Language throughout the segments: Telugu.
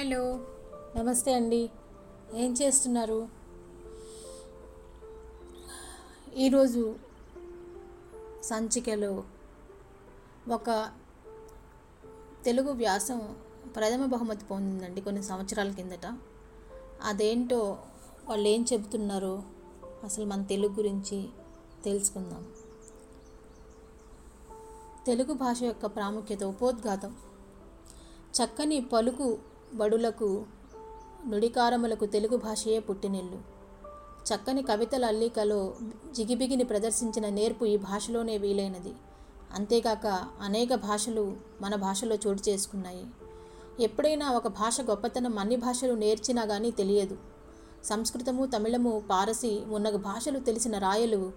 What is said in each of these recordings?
హలో. నమస్తే అండి. ఏం చేస్తున్నారు? ఈరోజు సంచికలో ఒక తెలుగు వ్యాసం ప్రథమ బహుమతి పొందిందండి కొన్ని సంవత్సరాల కిందట. అదేంటో వాళ్ళు ఏం చెబుతున్నారో అసలు మన తెలుగు గురించి తెలుసుకుందాం. తెలుగు భాష యొక్క ప్రాముఖ్యత ఉపోద్ఘాతం చక్కని పలుకు బడులకు నుడికారములకు తెలుగు భాషయే పుట్టినిల్లు. చక్కని కవితల అల్లికలో జిగిబిగిని ప్రదర్శించిన నేర్పు ఈ భాషలోనే వీలైనది. అంతేకాక అనేక భాషలు మన భాషలో చోటు చేసుకున్నాయి. ఎప్పుడైనా ఒక భాష గొప్పతనం అన్ని భాషలు నేర్చినా కానీ తెలియదు. సంస్కృతము తమిళము పారసి మున్నగు భాషలు తెలిసిన రాయలు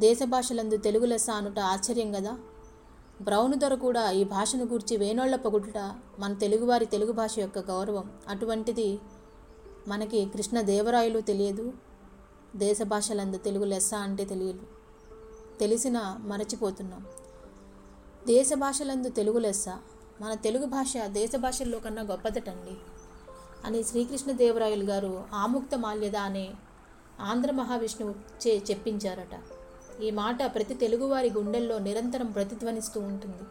దేశ భాషలందు తెలుగు లెస్స అనుట ఆశ్చర్యం కదా బ్రౌన్ దొర కూడా ఈ భాషను గూర్చి వేనోళ్ళ పొగుడుట మన తెలుగువారి తెలుగు భాష యొక్క గౌరవం. అటువంటిది మనకి కృష్ణదేవరాయలు తెలియదు. దేశ భాషలందు తెలుగు లెస్స అంటే తెలియదు. తెలిసిన మరచిపోతున్నాం. దేశ భాషలందు తెలుగు లెస్స మన తెలుగు భాష దేశ భాషల్లో కన్నా గొప్పదటండి అని శ్రీకృష్ణదేవరాయలు గారు ఆముక్త మాల్యద అనే ఆంధ్ర మహావిష్ణువు చే చెప్పించారట. ఈ మాట ప్రతి తెలుగువారి గుండెల్లో నిరంతరం ప్రతిధ్వనిస్తూ ఉంటుంది.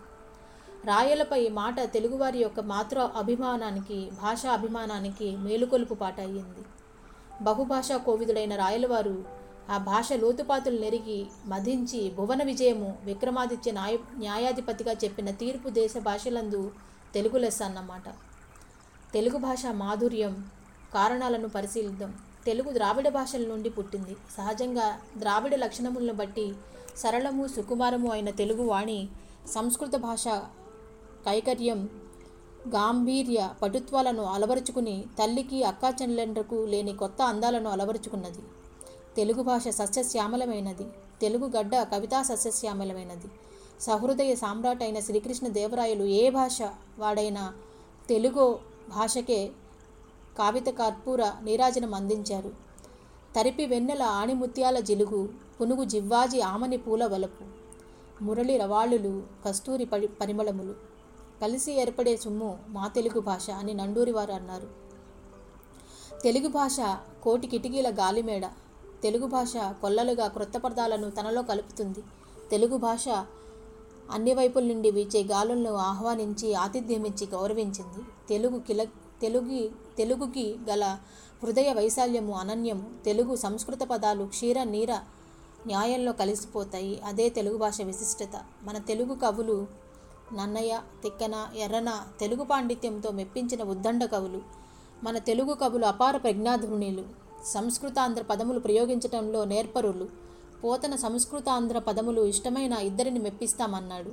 రాయలపై ఈ మాట తెలుగువారి యొక్క మాతృ అభిమానానికి భాషా అభిమానానికి మేలుకొలుపు పాట అయ్యింది. బహుభాషా కోవిదుడైన రాయలవారు ఆ భాష లోతుపాతులు నెరిగి మధించి భువన విజయము విక్రమాదిత్య న్యాయ న్యాయాధిపతిగా చెప్పిన తీర్పు దేశ భాషలందు తెలుగు లెస్స అన్నమాట. తెలుగు భాష మాధుర్యం కారణాలను పరిశీలిద్దాం. తెలుగు ద్రావిడ భాషల నుండి పుట్టింది. సహజంగా ద్రావిడ లక్షణములను బట్టి సరళము సుకుమారము అయిన తెలుగు వాణి సంస్కృత భాష కైకర్యం గాంభీర్య పటుత్వాలను అలవరుచుకుని తల్లికి అక్కా చెల్లెండ్రకు లేని కొత్త అందాలను అలవరుచుకున్నది. తెలుగు భాష సస్యశ్యామలమైనది. తెలుగు గడ్డ కవితా సస్యశ్యామలమైనది. సహృదయ సామ్రాట్ అయిన శ్రీకృష్ణ దేవరాయలు ఏ భాష వాడైనా తెలుగు భాషకే కావిత కర్పూర నీరాజనం అందించారు. తరిపి వెన్నెల ఆణిముత్యాల జిలుగు పునుగు జివ్వాజి ఆమని పూల వలపు మురళి రవాళులు కస్తూరి పరి పరిమళములు. కలిసి ఏర్పడే సుమ్ము మా తెలుగు భాష అని నండూరి వారు అన్నారు. తెలుగు భాష కోటి కిటికీల గాలిమేడ తెలుగు భాష కొల్లలుగా క్రొత్త పదాలను తనలో కలుపుతుంది. తెలుగు భాష అన్ని వైపుల నుండి వీచే గాలులను ఆహ్వానించి ఆతిథ్యమిచ్చి గౌరవించింది. తెలుగు కిల తెలుగు తెలుగుకి గల హృదయ వైశాల్యము అనన్యము. తెలుగు సంస్కృత పదాలు క్షీర నీర న్యాయంలో కలిసిపోతాయి. అదే తెలుగు భాష విశిష్టత. మన తెలుగు కవులు నన్నయ్య తిక్కన ఎర్రన తెలుగు పాండిత్యంతో మెప్పించిన ఉద్దండ కవులు. మన తెలుగు కవులు అపార ప్రజ్ఞాధునిలు సంస్కృతాంధ్ర పదములు ప్రయోగించటంలో నేర్పరులు. పోతన సంస్కృతాంధ్ర పదములు ఇష్టమైన ఇద్దరిని మెప్పిస్తామన్నాడు.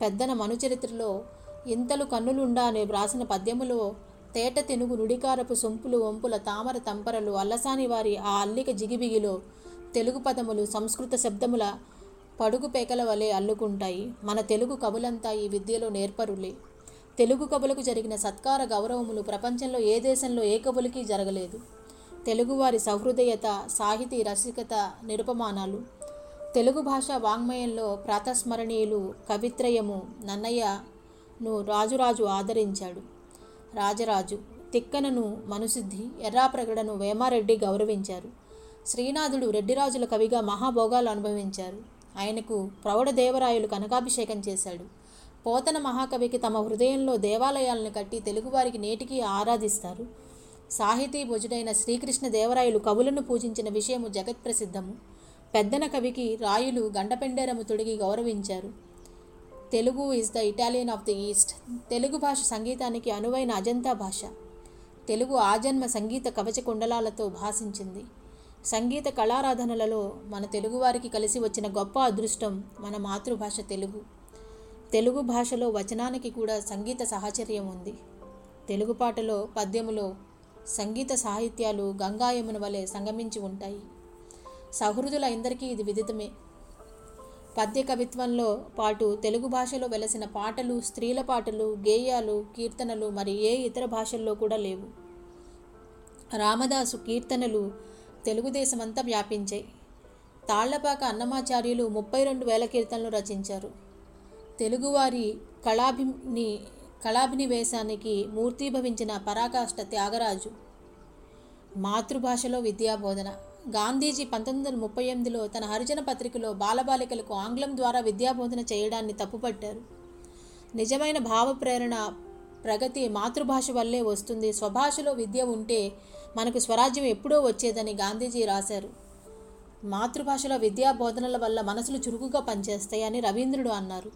పెద్దన మనుచరిత్రలో ఇంతలు కన్నులుండా అనే వ్రాసిన పద్యములో తేట తెనుగు నుడికారపు సొంపులు వంపుల తామర తంపరలు అల్లసాని వారి ఆ అల్లిక జిగిబిగిలో తెలుగు పదములు సంస్కృత శబ్దముల పడుగు పేకల వలె అల్లుకుంటాయి. మన తెలుగు కవులంతా ఈ విద్యలో నేర్పరులే. తెలుగు కవులకు జరిగిన సత్కార గౌరవములు ప్రపంచంలో ఏ దేశంలో ఏ కవులకి జరగలేదు. తెలుగువారి సహృదయత సాహితీ రసికత నిరుపమానాలు. తెలుగు భాష వాంగ్మయంలో ప్రాతస్మరణీయులు కవిత్రయము నన్నయ్యను రాజురాజు ఆదరించాడు. రాజరాజు తిక్కనను మనుసిద్ధి ఎర్రాప్రగడను వేమారెడ్డి గౌరవించారు. శ్రీనాథుడు రెడ్డిరాజుల కవిగా మహాభోగాలు అనుభవించారు. ఆయనకు ప్రౌఢదేవరాయలు కనకాభిషేకం చేశాడు. పోతన మహాకవికి తమ హృదయంలో దేవాలయాలను కట్టి తెలుగువారికి నేటికి ఆరాధిస్తారు. సాహితీ భుజుడైన శ్రీకృష్ణ దేవరాయలు కవులను పూజించిన విషయము జగత్ప్రసిద్ధము. పెద్దన కవికి రాయులు గండపెండేరము తొడిగి గౌరవించారు. Telugu is the Italian of the east Telugu భాష సంగీతానికి అనువైన అజంతా భాష. తెలుగు ఆజన్మ సంగీత కవచ కుండలాలతో భాషించింది. సంగీత కళారాధనలలో మన తెలుగువారికి కలిసి వచ్చిన గొప్ప అదృష్టం మన మాతృభాష తెలుగు. తెలుగు భాషలో వచనానికి కూడా సంగీత సాహచర్యం ఉంది. తెలుగు పాటలో పద్యములో సంగీత సాహిత్యాలు గంగాయమున వలె సంగమించి ఉంటాయి. సహృదులందరికీ ఇది విదితమే. పద్య కవిత్వంలో పాటు తెలుగు భాషలో వెలసిన పాటలు స్త్రీల పాటలు గేయాలు కీర్తనలు మరి ఏ ఇతర భాషల్లో కూడా లేవు. రామదాసు కీర్తనలు తెలుగుదేశమంతా వ్యాపించాయి. తాళ్ళపాక అన్నమాచార్యులు ముప్పై రెండు వేల కీర్తనలు రచించారు. తెలుగువారి కళాభిని కళాభినివేశానికి మూర్తీభవించిన పరాకాష్ట త్యాగరాజు. మాతృభాషలో విద్యాబోధన. గాంధీజీ పంతొమ్మిది వందల ముప్పై ఎనిమిదిలో తన హరిజన పత్రికలో బాలబాలికలకు ఆంగ్లం ద్వారా విద్యాబోధన చేయడాన్ని తప్పుపట్టారు. నిజమైన భావ ప్రేరణ ప్రగతి మాతృభాష వల్లే వస్తుంది. స్వభాషలో విద్య ఉంటే మనకు స్వరాజ్యం ఎప్పుడో వచ్చేదని గాంధీజీ రాశారు. మాతృభాషలో విద్యా బోధనల వల్ల మనసులు చురుకుగా పనిచేస్తాయని రవీంద్రుడు అన్నారు.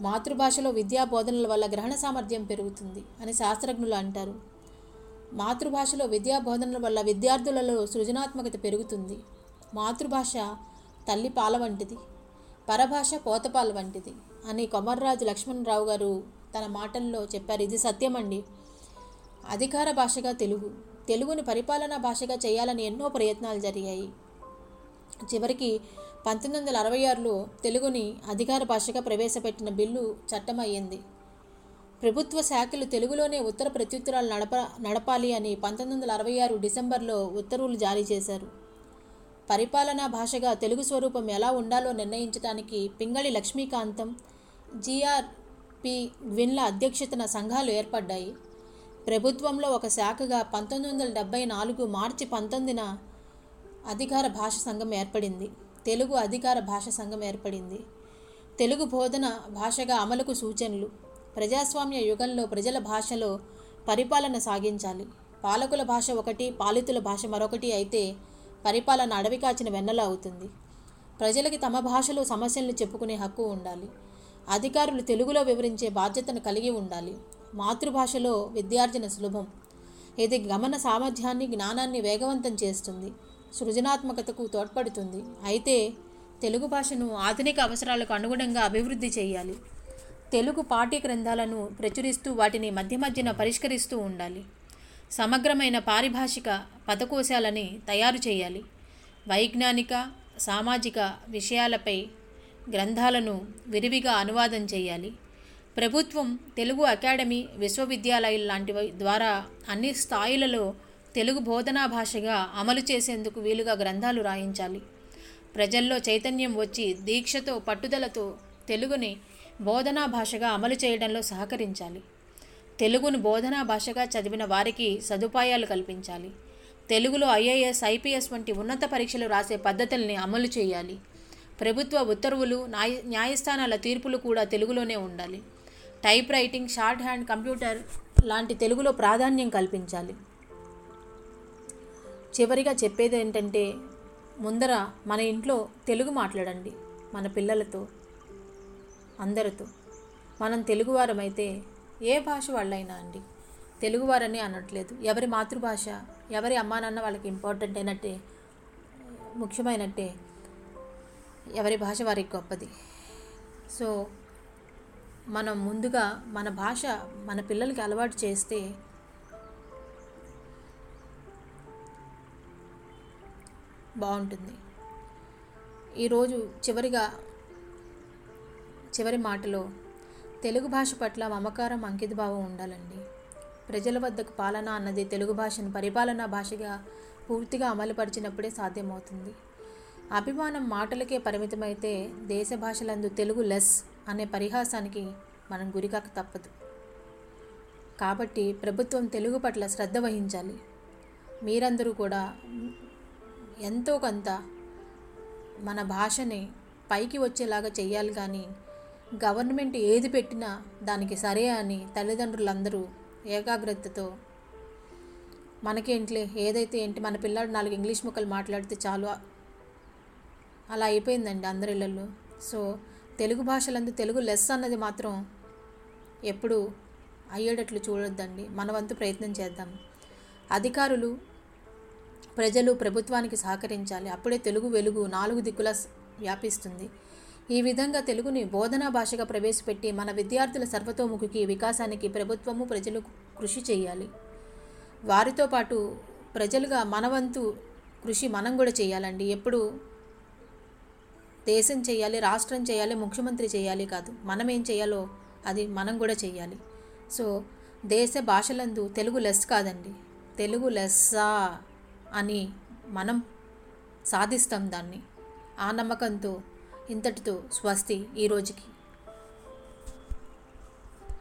మాతృభాషలో విద్యా బోధనల వల్ల గ్రహణ సామర్థ్యం పెరుగుతుంది అని శాస్త్రజ్ఞులు అంటారు. మాతృభాషలో విద్యా బోధనల వల్ల విద్యార్థులలో సృజనాత్మకత పెరుగుతుంది. మాతృభాష తల్లి పాల వంటిది పరభాష పోతపాల వంటిది అని కొమర్రాజు లక్ష్మణరావు గారు తన మాటల్లో చెప్పారు. ఇది సత్యమండి. అధికార భాషగా తెలుగు తెలుగుని పరిపాలనా భాషగా చేయాలని ఎన్నో ప్రయత్నాలు జరిగాయి. చివరికి పంతొమ్మిది వందల అరవై ఆరులో తెలుగుని అధికార భాషగా ప్రవేశపెట్టిన బిల్లు చట్టమయ్యింది. ప్రభుత్వ శాఖలు తెలుగులోనే ఉత్తర ప్రత్యుత్తరాలు నడప నడపాలి అని పంతొమ్మిది వందల అరవై ఆరు డిసెంబర్లో ఉత్తర్వులు జారీ చేశారు. పరిపాలనా భాషగా తెలుగు స్వరూపం ఎలా ఉండాలో నిర్ణయించడానికి పింగళి లక్ష్మీకాంతం జిఆర్పి గ్విన్ల అధ్యక్షతన సంఘాలు ఏర్పడ్డాయి. ప్రభుత్వంలో ఒక శాఖగా పంతొమ్మిది వందల డెబ్బై నాలుగు మార్చి పంతొమ్మిదిన అధికార భాష సంఘం ఏర్పడింది. తెలుగు అధికార భాష సంఘం ఏర్పడింది. తెలుగు బోధన భాషగా అమలుకు సూచనలు. ప్రజాస్వామ్య యుగంలో ప్రజల భాషలో పరిపాలన సాగించాలి. పాలకుల భాష ఒకటి పాలితుల భాష మరొకటి అయితే పరిపాలన అడవి కాచిన వెన్నెల అవుతుంది. ప్రజలకి తమ భాషలో సమస్యలను చెప్పుకునే హక్కు ఉండాలి. అధికారులు తెలుగులో వివరించే బాధ్యతను కలిగి ఉండాలి. మాతృభాషలో విద్యార్జన సులభం. ఇది గమన సామర్థ్యాన్ని జ్ఞానాన్ని వేగవంతం చేస్తుంది. సృజనాత్మకతకు తోడ్పడుతుంది. అయితే తెలుగు భాషను ఆధునిక అవసరాలకు అనుగుణంగా అభివృద్ధి చేయాలి. తెలుగు పాఠ్య గ్రంథాలను ప్రచురిస్తూ వాటిని మధ్య మధ్యన పరిష్కరిస్తూ ఉండాలి. సమగ్రమైన పారిభాషిక పదకోశాలని తయారు చేయాలి. వైజ్ఞానిక సామాజిక విషయాలపై గ్రంథాలను విరివిగా అనువాదం చేయాలి. ప్రభుత్వం తెలుగు అకాడమీ విశ్వవిద్యాలయాలు లాంటివి ద్వారా అన్ని స్థాయిలలో తెలుగు బోధనా భాషగా అమలు చేసేందుకు వీలుగా గ్రంథాలు రాయించాలి. ప్రజల్లో చైతన్యం వచ్చి దీక్షతో పట్టుదలతో తెలుగుని బోధనా భాషగా అమలు చేయడంలో సహకరించాలి. తెలుగును బోధనా భాషగా చదివిన వారికి సదుపాయాలు కల్పించాలి. తెలుగులో ఐఏఎస్ ఐపీఎస్ వంటి ఉన్నత పరీక్షలు రాసే పద్ధతుల్ని అమలు చేయాలి. ప్రభుత్వ ఉత్తర్వులు న్యాయ న్యాయస్థానాల తీర్పులు కూడా తెలుగులోనే ఉండాలి. Type writing short hand computer లాంటి తెలుగులో ప్రాధాన్యం కల్పించాలి. చివరిగా చెప్పేది ఏంటంటే ముందర మన ఇంట్లో తెలుగు మాట్లాడండి మన పిల్లలతో. అందరితో. మనం తెలుగువారమైతే ఏ భాష వాళ్ళైనా అండి. తెలుగువారని అనట్లేదు. ఎవరి మాతృభాష ఎవరి అమ్మా నాన్న వాళ్ళకి ఇంపార్టెంట్ అయినట్టే ముఖ్యమైనట్టే ఎవరి భాష వారికి గొప్పది. సో మనం ముందుగా మన భాష మన పిల్లలకి అలవాటు చేస్తే బాగుంటుంది. ఈరోజు చివరిగా చివరి మాటలో తెలుగు భాష పట్ల మమకారం అంకితభావం ఉండాలండి. ప్రజల వద్దకు పాలన అన్నది తెలుగు భాషను పరిపాలనా భాషగా పూర్తిగా అమలుపరిచినప్పుడే సాధ్యమవుతుంది. అభిమానం మాటలకే పరిమితమైతే దేశ భాషలందు తెలుగు లెస్ అనే పరిహాసానికి మనం గురికాక తప్పదు. కాబట్టి ప్రభుత్వం తెలుగు పట్ల శ్రద్ధ వహించాలి. మీరందరూ కూడా ఎంతో కొంత మన భాషని పైకి వచ్చేలాగా చేయాలి కానీ గవర్నమెంట్ ఏది పెట్టినా దానికి సరే అని తల్లిదండ్రులందరూ ఏకాగ్రతతో మనకేంట్లే ఏదైతే ఏంటి మన పిల్లాడు నాలుగు ఇంగ్లీష్ ముక్కలు మాట్లాడితే చాలు అలా అయిపోయిందండి అందరి ఇళ్ళల్లో. సో తెలుగు భాషలందు తెలుగు లెస్ అన్నది మాత్రం ఎప్పుడు అయ్యేటట్లు చూడొద్దండి. మన వంతు ప్రయత్నం చేద్దాం. అధికారులు ప్రజలు ప్రభుత్వానికి సహకరించాలి. అప్పుడే తెలుగు వెలుగు నాలుగు దిక్కుల వ్యాపిస్తుంది. ఈ విధంగా తెలుగుని బోధనా భాషగా ప్రవేశపెట్టి మన విద్యార్థుల సర్వతోముఖికి వికాసానికి ప్రభుత్వము ప్రజలు కృషి చేయాలి. వారితో పాటు ప్రజలుగా మనవంతు కృషి మనం కూడా చేయాలండి. ఎప్పుడు దేశం చేయాలి రాష్ట్రం చేయాలి ముఖ్యమంత్రి చేయాలి కాదు. మనం ఏం చేయాలో అది మనం కూడా చేయాలి. సో దేశ భాషలందు తెలుగు లెస్ కాదండి. తెలుగు లెస్సా అని మనం సాధిస్తాం దాన్ని. ఆ నమ్మకంతో ఇంతటితో స్వస్తి ఈ రోజుకి.